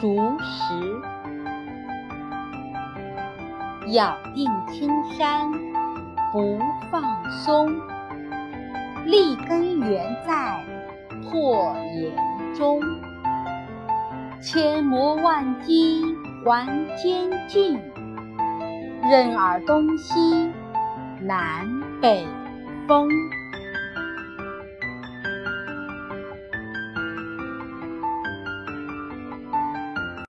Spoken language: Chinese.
竹石咬定青山不放松立根原在破岩中千磨万击还坚劲任尔东西南北风。